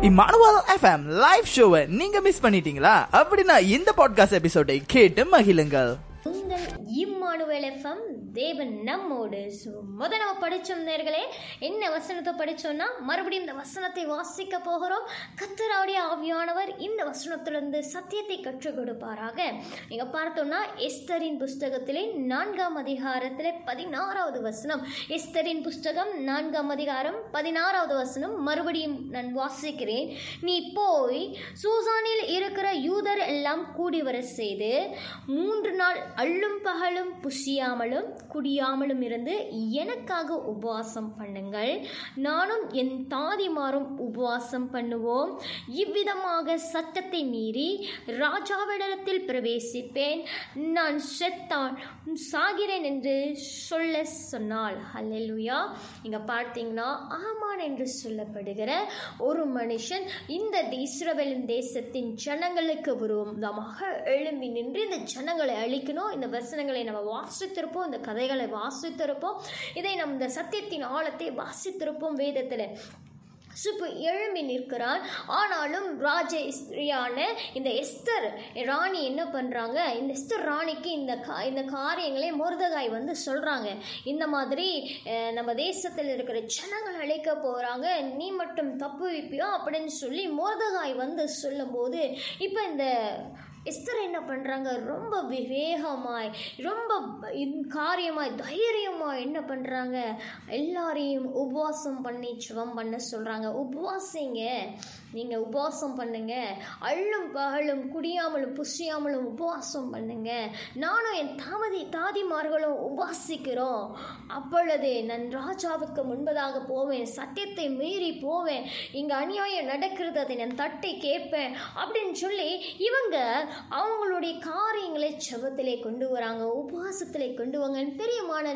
Emmanuel FM live ஷோவை நீங்க miss பண்ணிட்டீங்களா? அப்படின்னா இந்த பாட்காஸ்ட் எபிசோடை கேட்டு மகிழுங்கள். உங்கள் இம்மானுவேல் எஃப்எம் தேவன் நம்மோடு. ஸோ முத நம்ம படித்தோம் நேர்களே என்ன வசனத்தை படித்தோம்னா மறுபடியும் இந்த வசனத்தை வாசிக்க போகிறோம். கத்தராவுடைய ஆவியானவர் இந்த வசனத்திலிருந்து சத்தியத்தை கற்றுக் கொடுப்பாராக. நீங்கள் பார்த்தோம்னா எஸ்தரின் புஸ்தகத்திலே நான்காம் அதிகாரத்தில் பதினாறாவது வசனம். எஸ்தரின் புஸ்தகம் நான்காம் அதிகாரம் பதினாறாவது வசனம். மறுபடியும் நான் வாசிக்கிறேன். நீ போய் சூசானில் இருக்கிற யூதர் எல்லாம் கூடி வர செய்து மூன்று நாள் அள்ளு அள்ளும் பகலும் புசியாமலும் குடியாமலும் இருந்து எனக்காக உபவாசம் பண்ணுங்கள். நானும் என் தாதிமாரும் உபவாசம் பண்ணுவோம். இவ்விதமாக சட்டத்தை மீறி ராஜாவிடத்தில் பிரவேசிப்பேன். நான் செத்தான் சாகிறேன் என்று சொல்ல சொன்னாள் ஹல்லேலூயா இங்க பார்த்தீங்கன்னா ஆமான் என்று சொல்லப்படுகிற ஒரு மனுஷன் இந்த இஸ்ரவேலின் தேசத்தின் ஜனங்களுக்கு விரோதமாக எழும்பி நின்று இந்த ஜனங்களை அழிக்கணும் இந்த வசனங்களை நம்ம வாசித்திருப்போம் இந்த கதைகளை வாசித்திருப்போம் இதை நம் இந்த சத்தியத்தின் ஆழத்தை வாசித்திருப்போம் வேதத்தில். சுப்பு எழும்பி நிற்கிறான். ஆனாலும் ராஜ ஸ்திரியான இந்த எஸ்தர் ராணி என்ன பண்ணுறாங்க இந்த எஸ்தர் ராணிக்கு இந்த கா இந்த காரியங்களை முருதகாய் வந்து சொல்கிறாங்க இந்த மாதிரி நம்ம தேசத்தில் இருக்கிற ஜனங்கள் அழைக்க போகிறாங்க நீ மட்டும் தப்பு வைப்பியோ? அப்படின்னு சொல்லி முருதகாய் வந்து சொல்லும்போது இப்போ இந்த எஸ்தர் என்ன பண்ணுறாங்க ரொம்ப விவேகமாய் ரொம்ப காரியமாய் தைரியமாய் என்ன பண்ணுறாங்க எல்லாரையும் உபவாசம் பண்ணி சுவம் பண்ண சொல்கிறாங்க உபவாசிங்க. நீங்கள் உபவாசம் பண்ணுங்க. அள்ளும் பகலும் குடியாமலும் புசியாமலும் உபவாசம் பண்ணுங்க. நானும் என் தாமதி தாதிமார்களும் உபாசிக்கிறோம் அப்பொழுது நான் ராஜாவுக்கு முன்பதாக போவேன். சத்தியத்தை மீறி போவேன். இங்கே அநியாயம் நடக்கிறது அதை நான் தட்டி கேட்பேன். அப்படின்னு சொல்லி இவங்க அவங்களுடைய காரியங்களை செபத்திலே கொண்டு வராங்க உபவாசத்திலே கொண்டு வாங்க. பெரியமான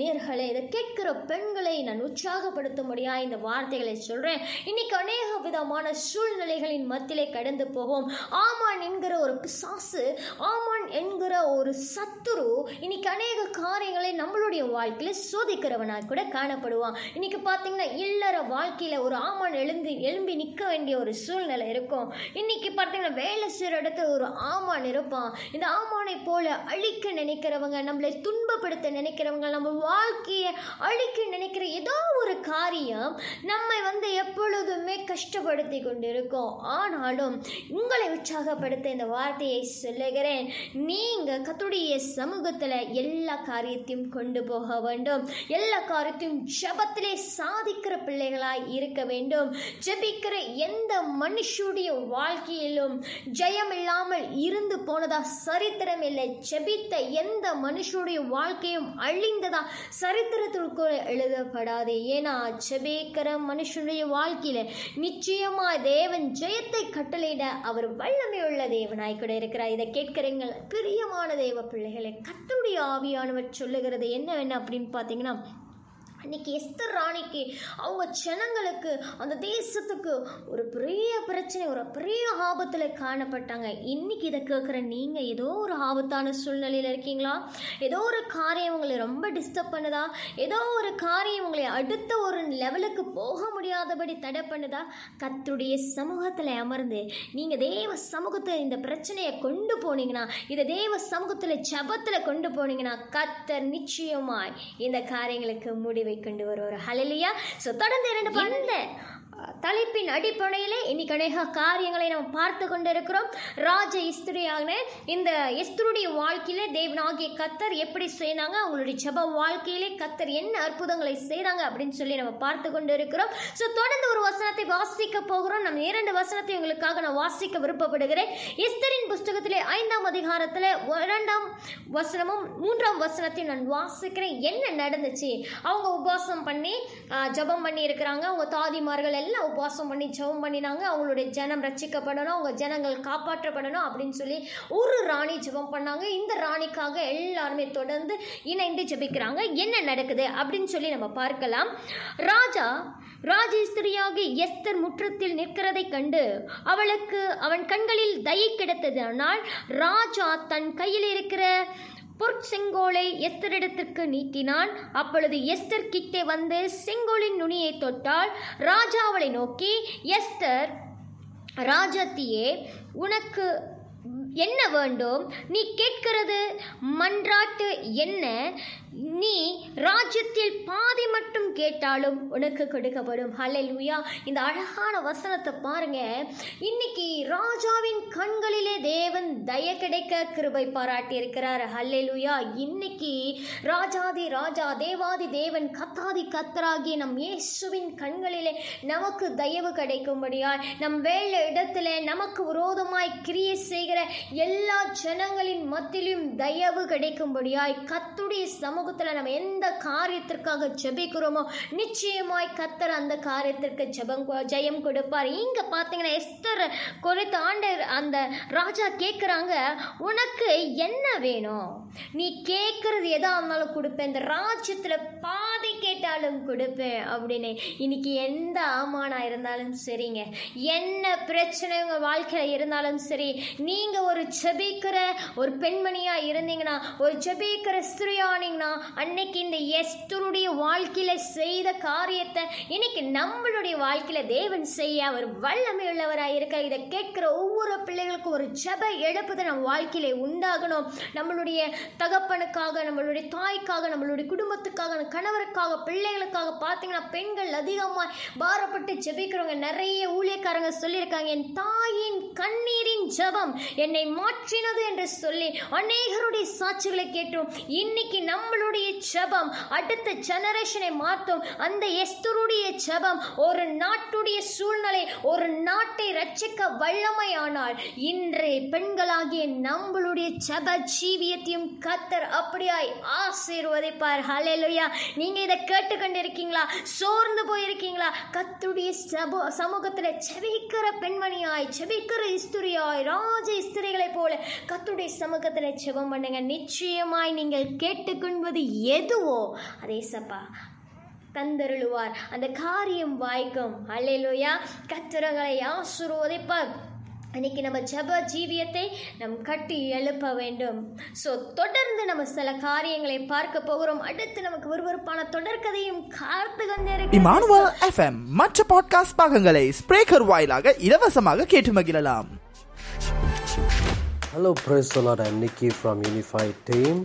நேர்களை இதை கேட்கிற பெண்களை நான் உற்சாகப்படுத்தும்படியா இந்த வார்த்தைகளை சொல்கிறேன் இன்னைக்கு அநேக விதமான சூழ்நிலைகளின் மத்தியிலே கடந்து போவோம். ஆமான் என்கிற ஒரு பிசாசு ஆமான் என்கிற ஒரு சத்துரு இன்னைக்கு அநேக காரியங்களை நம்மளுடைய வாழ்க்கையில் சோதிக்கிறவனாக கூட காணப்படுவான். இன்னைக்கு பார்த்தீங்கன்னா இல்லற வாழ்க்கையில் ஒரு ஆமான் எழுந்து எழும்பி நிற்க வேண்டிய ஒரு சூழ்நிலை இருக்கும். இன்னைக்கு பார்த்தீங்கன்னா வேலை செய்கிற இடத்துல ஒரு ஆமான் இருப்பான். இந்த ஆமானை போல அழிக்க நினைக்கிறவங்க நம்மளை துன்பப்படுத்த நினைக்கிறவங்க நம்ம வாழ்க்கையை அழிக்க நினைக்கிற ஏதோ ஒரு காரியம் நம்மை வந்து எப்பொழுதுமே கஷ்டப்படுத்தி கொண்டிருக்கோம். ஆனாலும் உங்களை உற்சாகப்படுத்த இந்த வார்த்தையை சொல்லுகிறேன். நீங்க கத்துடைய சமூகத்தில் எல்லா காரியத்தையும் கொண்டு போக வேண்டும். எல்லா காரியத்தையும் ஜபத்திலே சாதிக்கிற பிள்ளைகளாய் இருக்க வேண்டும். ஜெபிக்கிற எந்த மனுஷுடைய வாழ்க்கையிலும் ஜெயம் இல்லாமல் இருந்து போனதா? சரித்திரம் இல்லை. ஜெபித்த எந்த மனுஷனுடைய வாழ்க்கையும் அழிந்ததா? சரித்திரத்திற்குள் எழுதப்படாது. ஏன்னா ஜெபிக்கிற மனுஷனுடைய வாழ்க்கையில நிச்சயமா தேவன் ஜெயத்தை கட்டளையிட அவர் வல்லமையுள்ள தேவனாய் கூட இருக்கிறார். இதை கேட்கிறீங்கள் பிரியமான தேவ பிள்ளைகளை கர்த்தருடைய ஆவியானவர் சொல்லுகிறது என்னவென்ன அப்படின்னு பார்த்தீங்கன்னா அன்னைக்கு எஸ்தர் ராணிக்கு அவங்க ஜனங்களுக்கு அந்த தேசத்துக்கு ஒரு பெரிய பிரச்சனை ஒரு பெரிய ஆபத்தில் காணப்பட்டாங்க. இன்னைக்கு இதை கேட்குற நீங்கள் ஏதோ ஒரு ஆபத்தான சூழ்நிலையில் இருக்கீங்களா? ஏதோ ஒரு காரியம் உங்களை ரொம்ப டிஸ்டர்ப் பண்ணுதா? ஏதோ ஒரு காரியம் உங்களை அடுத்த ஒரு லெவலுக்கு போக முடியாதபடி தடை பண்ணுதா? கத்துடைய சமூகத்தில் அமர்ந்து நீங்கள் தேவ சமூகத்தை இந்த பிரச்சனையை கொண்டு போனீங்கன்னா இதை தேவ சமூகத்தில் ஜபத்தில் கொண்டு போனீங்கன்னா கத்தர் நிச்சயமாய் இந்த காரியங்களுக்கு முடிவு கொண்டு வருவார் ஹலலியா ஸோ தொடர்ந்து இரண்டு பண்ண தலைப்பின் அடிப்படையிலே இன்னைக்கு அநேக காரியங்களை நாம் பார்த்து கொண்டிருக்கிறோம். ராஜ இஸ்திரியான இந்த எஸ்தருடைய வாழ்க்கையிலே தேவனாகிய கத்தர் எப்படி செய்தாங்க? அவங்களுடைய ஜப வாழ்க்கையிலே கத்தர் என்ன அற்புதங்களை செய்தாங்க அப்படின்னு சொல்லி நம்ம பார்த்து கொண்டு இருக்கிறோம் ஸோ தொடர்ந்து ஒரு வசனத்தை வாசிக்க போகிறோம். நம்ம இரண்டு வசனத்தை உங்களுக்காக நான் வாசிக்க விருப்பப்படுகிறேன். இஸ்தரின் புஸ்தகத்திலே ஐந்தாம் அதிகாரத்தில் இரண்டாம் வசனமும் மூன்றாம் வசனத்தையும் நான் வாசிக்கிறேன். என்ன நடந்துச்சு? அவங்க உபவாசம் பண்ணி ஜபம் ஜெபம் பண்ணி இருக்கிறாங்க அவங்க தாதிமார்கள் எல்லாம் எல்லாம் உபவாசம் பண்ணி ஜெபம் பண்ணினாங்க. அவங்களுடைய ஜனம் ரட்சிக்கப்படணும். அவங்க ஜனங்கள் காப்பாற்றப்படணும் அப்படின்னு சொல்லி ஒரு ராணி ஜெபம் பண்ணாங்க. இந்த ராணிக்காக எல்லாருமே தொடர்ந்து இணைந்து ஜெபிக்கிறாங்க. என்ன நடக்குது அப்படின்னு சொல்லி நம்ம பார்க்கலாம். ராஜா ராஜேஸ்திரியாகி எஸ்தர் முற்றத்தில் நிற்கிறதை கண்டு அவளுக்கு அவன் கண்களில் தயை கிடைத்ததனால் ராஜா தன் கையில் இருக்கிற பொற்செங்கோலை எஸ்தரிடத்திற்கு நீட்டினான். அப்பொழுது எஸ்தர் கிட்டே வந்து செங்கோலின் நுனியை தொட்டால் ராஜாவளை நோக்கி எஸ்தர் ராஜத்தியே உனக்கு என்ன வேண்டும்? நீ கேட்கிறது மன்றாட்டு என்ன? நீ ராஜ்யத்தில் பாதி மட்டும் கேட்டாலும் உனக்கு கொடுக்கப்படும். ஹalleluya. இந்த அழகான வசனத்தை பாருங்க. இன்னைக்கு ராஜா கண்களிலே தேவன் தய கிடைக்க கிருபை பாராட்டியிருக்கிறார். இருக்கிறார் ஹalleluya இன்னைக்கு ராஜாதி ராஜா தேவாதி தேவன் கத்தாதி கத்தராகிய நம் இயேசுவின் கண்களிலே நமக்கு தயவு கிடைக்கும்படியாய் நம் வேலை இடத்துல நமக்கு விரோதமாய் கிரியை செய்கிற எல்லா ஜனங்களின் மத்தியிலும் தயவு கிடைக்கும்படியாய் கத்துடைய சமூகத்தில் நம்ம எந்த காரியத்திற்காக ஜெபிக்கிறோமோ நிச்சயமாய் கத்தர் அந்த காரியத்திற்கு ஜெபம் ஜெயம் கொடுப்பார். இங்க பார்த்தீங்கன்னா எஸ்தர் குறித்து ஆண்டர் அந்த அந்த ராஜா கேட்குறாங்க உனக்கு என்ன வேணும்? நீ கேட்குறது எதா இருந்தாலும் கொடுப்பேன். இந்த ராஜ்யத்தில் பாதை கேட்டாலும் கொடுப்பேன். அப்படின்னு. இன்னைக்கு எந்த ஆமானாக இருந்தாலும் சரிங்க. என்ன பிரச்சனை உங்கள் வாழ்க்கையில் இருந்தாலும் சரி. நீங்கள் ஒரு செபிக்கிற ஒரு பெண்மணியாக இருந்தீங்கன்னா ஒரு செபிக்கிற ஸ்திரியானீங்கன்னா அன்னைக்கு இந்த எஸ்தருடைய வாழ்க்கையில் செய்த காரியத்தை இன்னைக்கு நம்மளுடைய வாழ்க்கையில் தேவன் செய்ய அவர் வல்லமை உள்ளவராக இருக்க இதை கேட்குற ஒவ்வொரு பிள்ளைகளுக்கு ஒரு ஜப எழுப்புதல் நம் வாழ்க்கையிலே உண்டாகணும். நம்மளுடைய தகப்பனுக்காக நம்மளுடைய தாய்க்காக நம்மளுடைய குடும்பத்துக்காக கணவருக்காக பிள்ளைகளுக்காக பார்த்தீங்கன்னா பெண்கள் அதிகமாக பாரப்பட்டு ஜெபிக்கிறவங்க நிறைய ஊழியக்காரங்க சொல்லியிருக்காங்க. என் தாயின் கண்ணீரின் ஜெபம் என்னை மாற்றினது என்று சொல்லி அநேகருடைய சாட்சிகளை கேட்டோம். இன்னைக்கு நம்மளுடைய ஜெபம் அடுத்த ஜெனரேஷனை மாற்றும். அந்த எஸ்தருடைய ஜெபம் ஒரு நாட்டுடைய சூழ்நிலை ஒரு நாட்டை ரட்சிக்க வல்லமையானால் இன்றைய பெண்களாகிய நம்மளுடைய ஜெப ஜீவியத்தையும் கத்தர் அப்படியாய் ஆசீர்வதிப்பார். ஹலெலுயா நீங்க இதை கேட்டுக்கொண்டு இருக்கீங்களா சோர்ந்து போயிருக்கீங்களா? கத்துடைய சப சமூகத்தில் செபிக்கிற பெண்மணியாய் செபிக்கிற இஸ்திரியாய் ராஜ இஸ்திரிகளைப் போல கத்துடைய சமூகத்தில் செபம் பண்ணுங்க. நிச்சயமாய் நீங்கள் கேட்டுக்கொள்வது எதுவோ அதே சப்பா தந்தருளுவார். அந்த காரியம் வாய்க்கும். அல்லேலூயா கத்திரங்களை ஆசுருவதைப்பார். இன்னைக்கு நம்ம ஜப ஜீவியத்தை நம் கட்டி எழுப்ப வேண்டும் ஸோ தொடர்ந்து நம்ம சில காரியங்களை பார்க்க போகிறோம் அடுத்து நமக்கு விறுவிறுப்பான தொடர்கதையும் காத்து இமானுவல் எஃப்எம் மற்ற பாட்காஸ்ட் பாகங்களை ஸ்பிரேக்கர் வாயிலாக இலவசமாக கேட்டு மகிழலாம் Lord. I'm Nicky from Unified Team.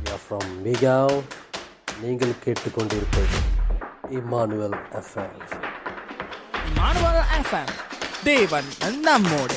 We are from Migao. நீங்கள் கேட்டுக்கொண்டிருப்பது இம்மானுவல் எஃப்எம் இமானுவல் எஃப்எம் தேவன் நம்மோடு.